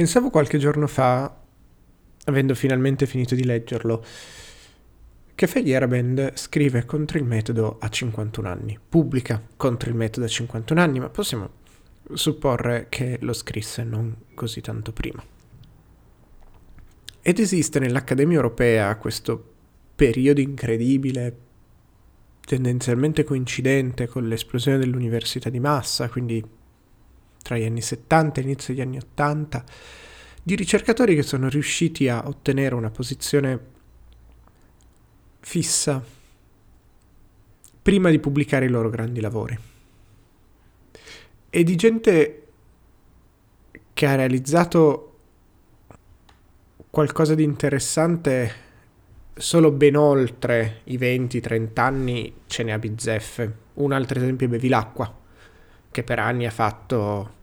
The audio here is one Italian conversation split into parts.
Pensavo qualche giorno fa, avendo finalmente finito di leggerlo, che Faghiera Band scrive contro il metodo a 51 anni, pubblica contro il metodo a 51 anni, ma possiamo supporre che lo scrisse non così tanto prima. Ed esiste nell'Accademia Europea questo periodo incredibile, tendenzialmente coincidente con l'esplosione dell'università di massa, quindi tra gli anni 70 e inizio degli anni 80, di ricercatori che sono riusciti a ottenere una posizione fissa prima di pubblicare i loro grandi lavori. E di gente che ha realizzato qualcosa di interessante solo ben oltre i 20-30 anni ce ne ha bizzeffe. Un altro esempio è Bevilacqua, che per anni ha fatto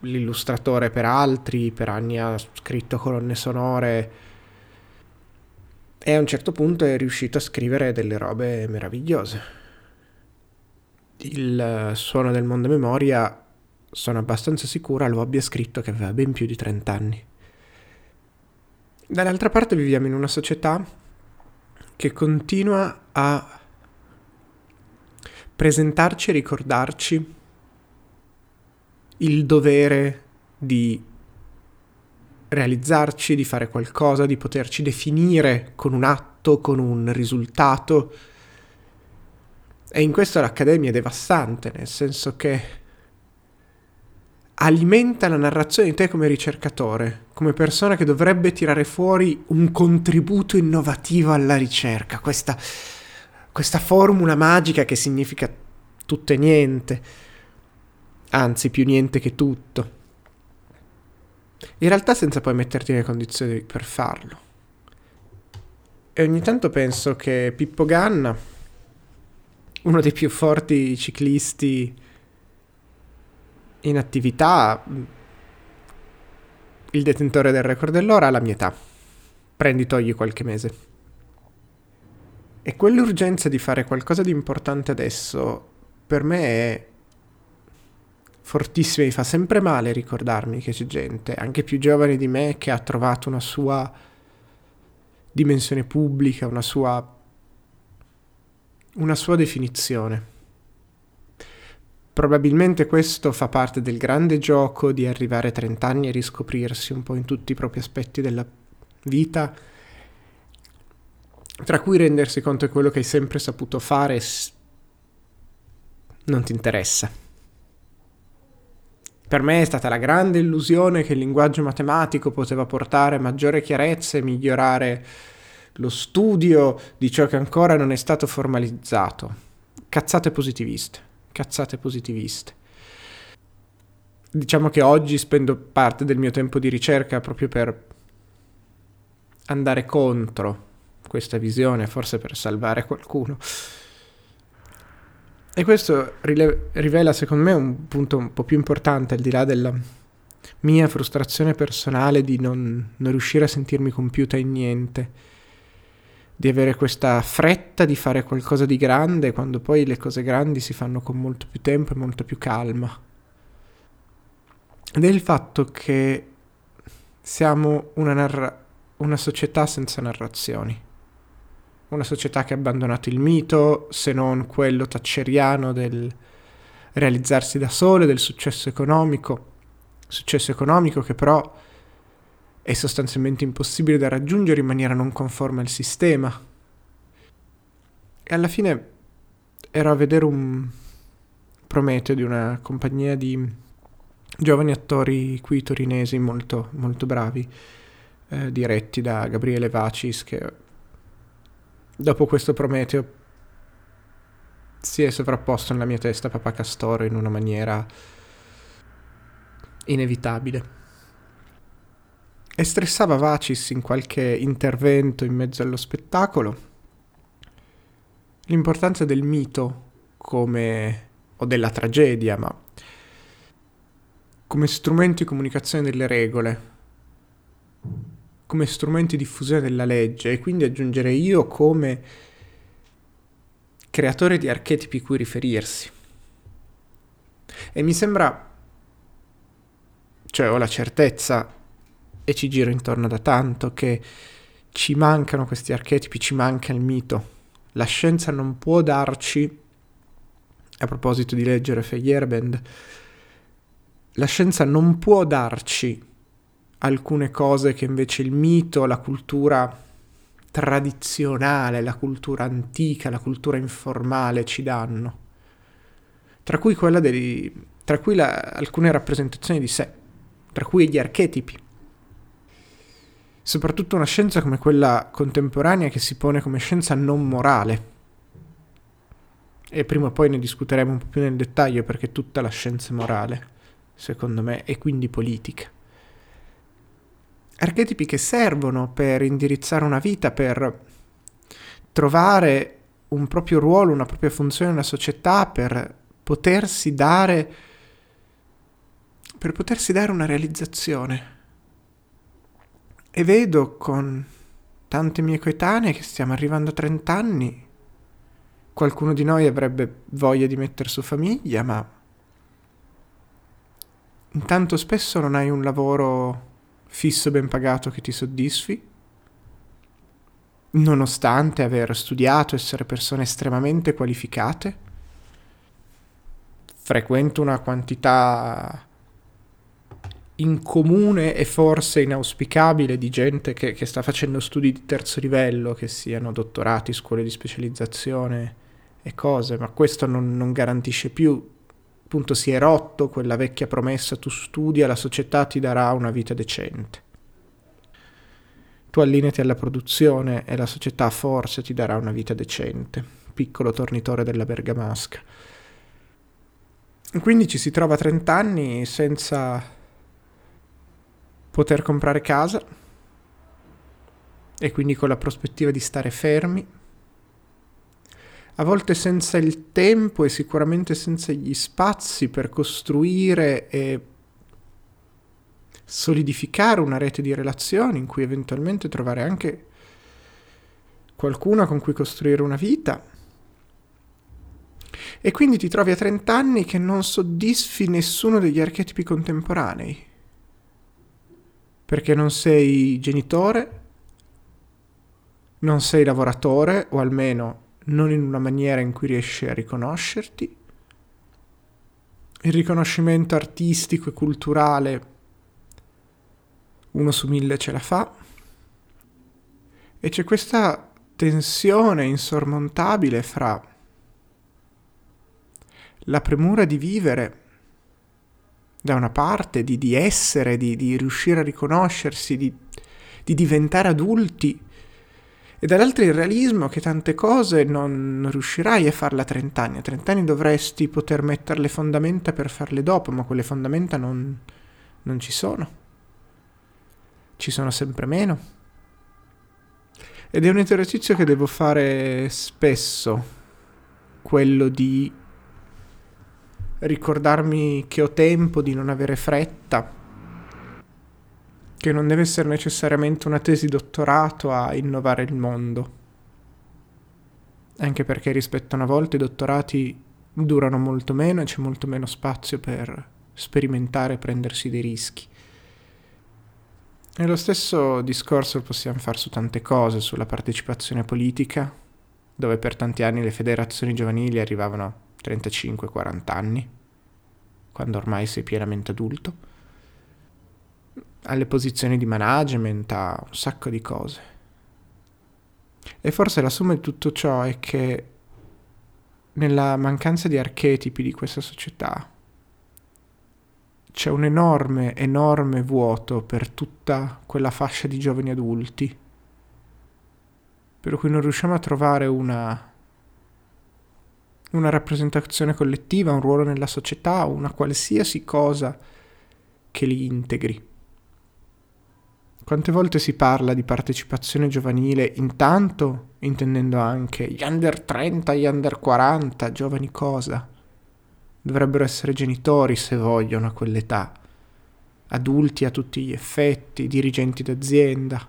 l'illustratore per altri, per anni ha scritto colonne sonore e a un certo punto è riuscito a scrivere delle robe meravigliose. Il suono del mondo memoria sono abbastanza sicura lo abbia scritto che aveva ben più di 30 anni. Dall'altra parte viviamo in una società che continua a presentarci e ricordarci il dovere di realizzarci, di fare qualcosa, di poterci definire con un atto, con un risultato. E in questo l'Accademia è devastante, nel senso che alimenta la narrazione di te come ricercatore, come persona che dovrebbe tirare fuori un contributo innovativo alla ricerca, questa, questa formula magica che significa tutto e niente anzi più niente che tutto. In realtà senza poi metterti nelle condizioni per farlo. E ogni tanto penso che Pippo Ganna, uno dei più forti ciclisti in attività, il detentore del record dell'ora, ha la mia età. Prendi, togli qualche mese. E quell'urgenza di fare qualcosa di importante adesso, per me è fortissima, mi fa sempre male ricordarmi che c'è gente, anche più giovane di me, che ha trovato una sua dimensione pubblica, una sua, una sua definizione. Probabilmente questo fa parte del grande gioco di arrivare a 30 anni e riscoprirsi un po' in tutti i propri aspetti della vita, tra cui rendersi conto che quello che hai sempre saputo fare non ti interessa. Per me è stata la grande illusione che il linguaggio matematico poteva portare maggiore chiarezza e migliorare lo studio di ciò che ancora non è stato formalizzato. Cazzate positiviste, cazzate positiviste. Diciamo che oggi spendo parte del mio tempo di ricerca proprio per andare contro questa visione, forse per salvare qualcuno. E questo rile- rivela secondo me un punto un po' più importante al di là della mia frustrazione personale di non, non riuscire a sentirmi compiuta in niente, di avere questa fretta di fare qualcosa di grande quando poi le cose grandi si fanno con molto più tempo e molto più calma. Ed è il fatto che siamo una, narra- una società senza narrazioni una società che ha abbandonato il mito, se non quello tacceriano del realizzarsi da sole, del successo economico, successo economico che però è sostanzialmente impossibile da raggiungere in maniera non conforme al sistema. E alla fine ero a vedere un Prometeo di una compagnia di giovani attori qui torinesi molto, molto bravi, eh, diretti da Gabriele Vacis, che Dopo questo Prometeo si è sovrapposto nella mia testa Papà Castoro in una maniera inevitabile. E stressava Vacis in qualche intervento in mezzo allo spettacolo l'importanza del mito come o della tragedia, ma come strumento di comunicazione delle regole come strumenti di diffusione della legge e quindi aggiungere io come creatore di archetipi cui riferirsi. E mi sembra cioè ho la certezza, e ci giro intorno da tanto, che ci mancano questi archetipi, ci manca il mito. La scienza non può darci, a proposito di leggere Feyerabend, la scienza non può darci alcune cose che invece il mito, la cultura tradizionale, la cultura antica, la cultura informale ci danno. Tra cui, dei, tra cui la, alcune rappresentazioni di sé, tra cui gli archetipi. Soprattutto una scienza come quella contemporanea che si pone come scienza non morale. E prima o poi ne discuteremo un po' più nel dettaglio perché tutta la scienza è morale, secondo me, e quindi politica archetipi che servono per indirizzare una vita, per trovare un proprio ruolo, una propria funzione nella società, per potersi dare per potersi dare una realizzazione. E vedo con tante mie coetanee che stiamo arrivando a 30 anni, qualcuno di noi avrebbe voglia di mettere su famiglia, ma intanto spesso non hai un lavoro fisso ben pagato che ti soddisfi, nonostante aver studiato, essere persone estremamente qualificate. Frequento una quantità incomune e forse inauspicabile di gente che, che, sta facendo studi di terzo livello, che siano dottorati, scuole di specializzazione e cose, ma questo non, non garantisce più appunto si è rotto quella vecchia promessa, tu studia, la società ti darà una vita decente. Tu allineati alla produzione e la società forse ti darà una vita decente, piccolo tornitore della bergamasca. Quindi ci si trova a 30 anni senza poter comprare casa e quindi con la prospettiva di stare fermi a volte senza il tempo e sicuramente senza gli spazi per costruire e solidificare una rete di relazioni in cui eventualmente trovare anche qualcuno con cui costruire una vita. E quindi ti trovi a 30 anni che non soddisfi nessuno degli archetipi contemporanei. Perché non sei genitore, non sei lavoratore, o almeno non in una maniera in cui riesci a riconoscerti. Il riconoscimento artistico e culturale uno su mille ce la fa. E c'è questa tensione insormontabile fra la premura di vivere da una parte, di, di essere, di, di, riuscire a riconoscersi, di, di diventare adulti e dall'altro il realismo che tante cose non riuscirai a farle a 30 anni. A 30 anni dovresti poter mettere le fondamenta per farle dopo, ma quelle fondamenta non, non ci sono. Ci sono sempre meno. Ed è un esercizio che devo fare spesso, quello di ricordarmi che ho tempo, di non avere fretta che non deve essere necessariamente una tesi dottorato a innovare il mondo. Anche perché rispetto a una volta i dottorati durano molto meno e c'è molto meno spazio per sperimentare e prendersi dei rischi. E lo stesso discorso possiamo fare su tante cose, sulla partecipazione politica, dove per tanti anni le federazioni giovanili arrivavano a 35-40 anni, quando ormai sei pienamente adulto alle posizioni di management, a un sacco di cose. E forse la somma di tutto ciò è che nella mancanza di archetipi di questa società c'è un enorme, enorme vuoto per tutta quella fascia di giovani adulti, per cui non riusciamo a trovare una, una rappresentazione collettiva, un ruolo nella società, una qualsiasi cosa che li integri. Quante volte si parla di partecipazione giovanile, intanto intendendo anche gli under 30, gli under 40, giovani cosa? Dovrebbero essere genitori se vogliono a quell'età, adulti a tutti gli effetti, dirigenti d'azienda,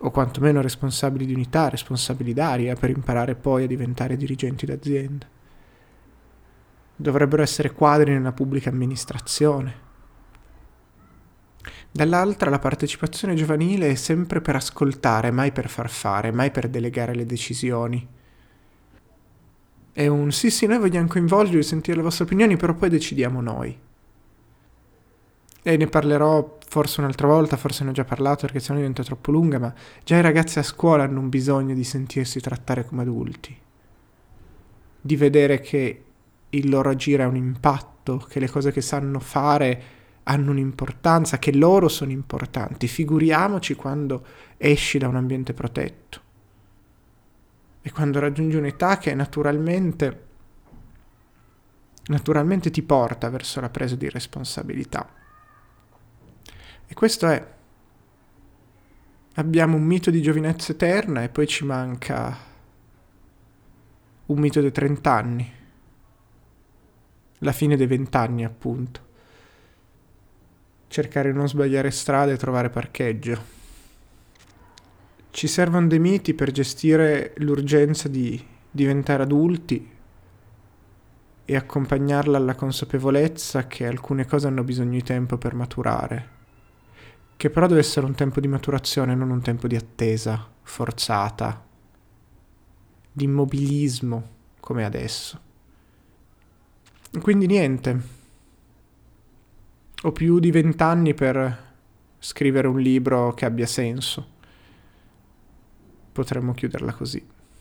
o quantomeno responsabili di unità, responsabili d'aria per imparare poi a diventare dirigenti d'azienda. Dovrebbero essere quadri nella pubblica amministrazione Dall'altra la partecipazione giovanile è sempre per ascoltare, mai per far fare, mai per delegare le decisioni. È un sì sì, noi vogliamo coinvolgervi, sentire le vostre opinioni, però poi decidiamo noi. E ne parlerò forse un'altra volta, forse ne ho già parlato perché se no diventa troppo lunga, ma già i ragazzi a scuola hanno un bisogno di sentirsi trattare come adulti, di vedere che il loro agire ha un impatto, che le cose che sanno fare hanno un'importanza, che loro sono importanti. Figuriamoci quando esci da un ambiente protetto e quando raggiungi un'età che naturalmente, naturalmente ti porta verso la presa di responsabilità. E questo è. Abbiamo un mito di giovinezza eterna e poi ci manca un mito dei 30 anni. La fine dei 20 anni, appunto. Cercare di non sbagliare strade e trovare parcheggio. Ci servono dei miti per gestire l'urgenza di diventare adulti e accompagnarla alla consapevolezza che alcune cose hanno bisogno di tempo per maturare, che però deve essere un tempo di maturazione, non un tempo di attesa forzata, di immobilismo come adesso. Quindi niente, ho più di vent'anni per scrivere un libro che abbia senso potremmo chiuderla così.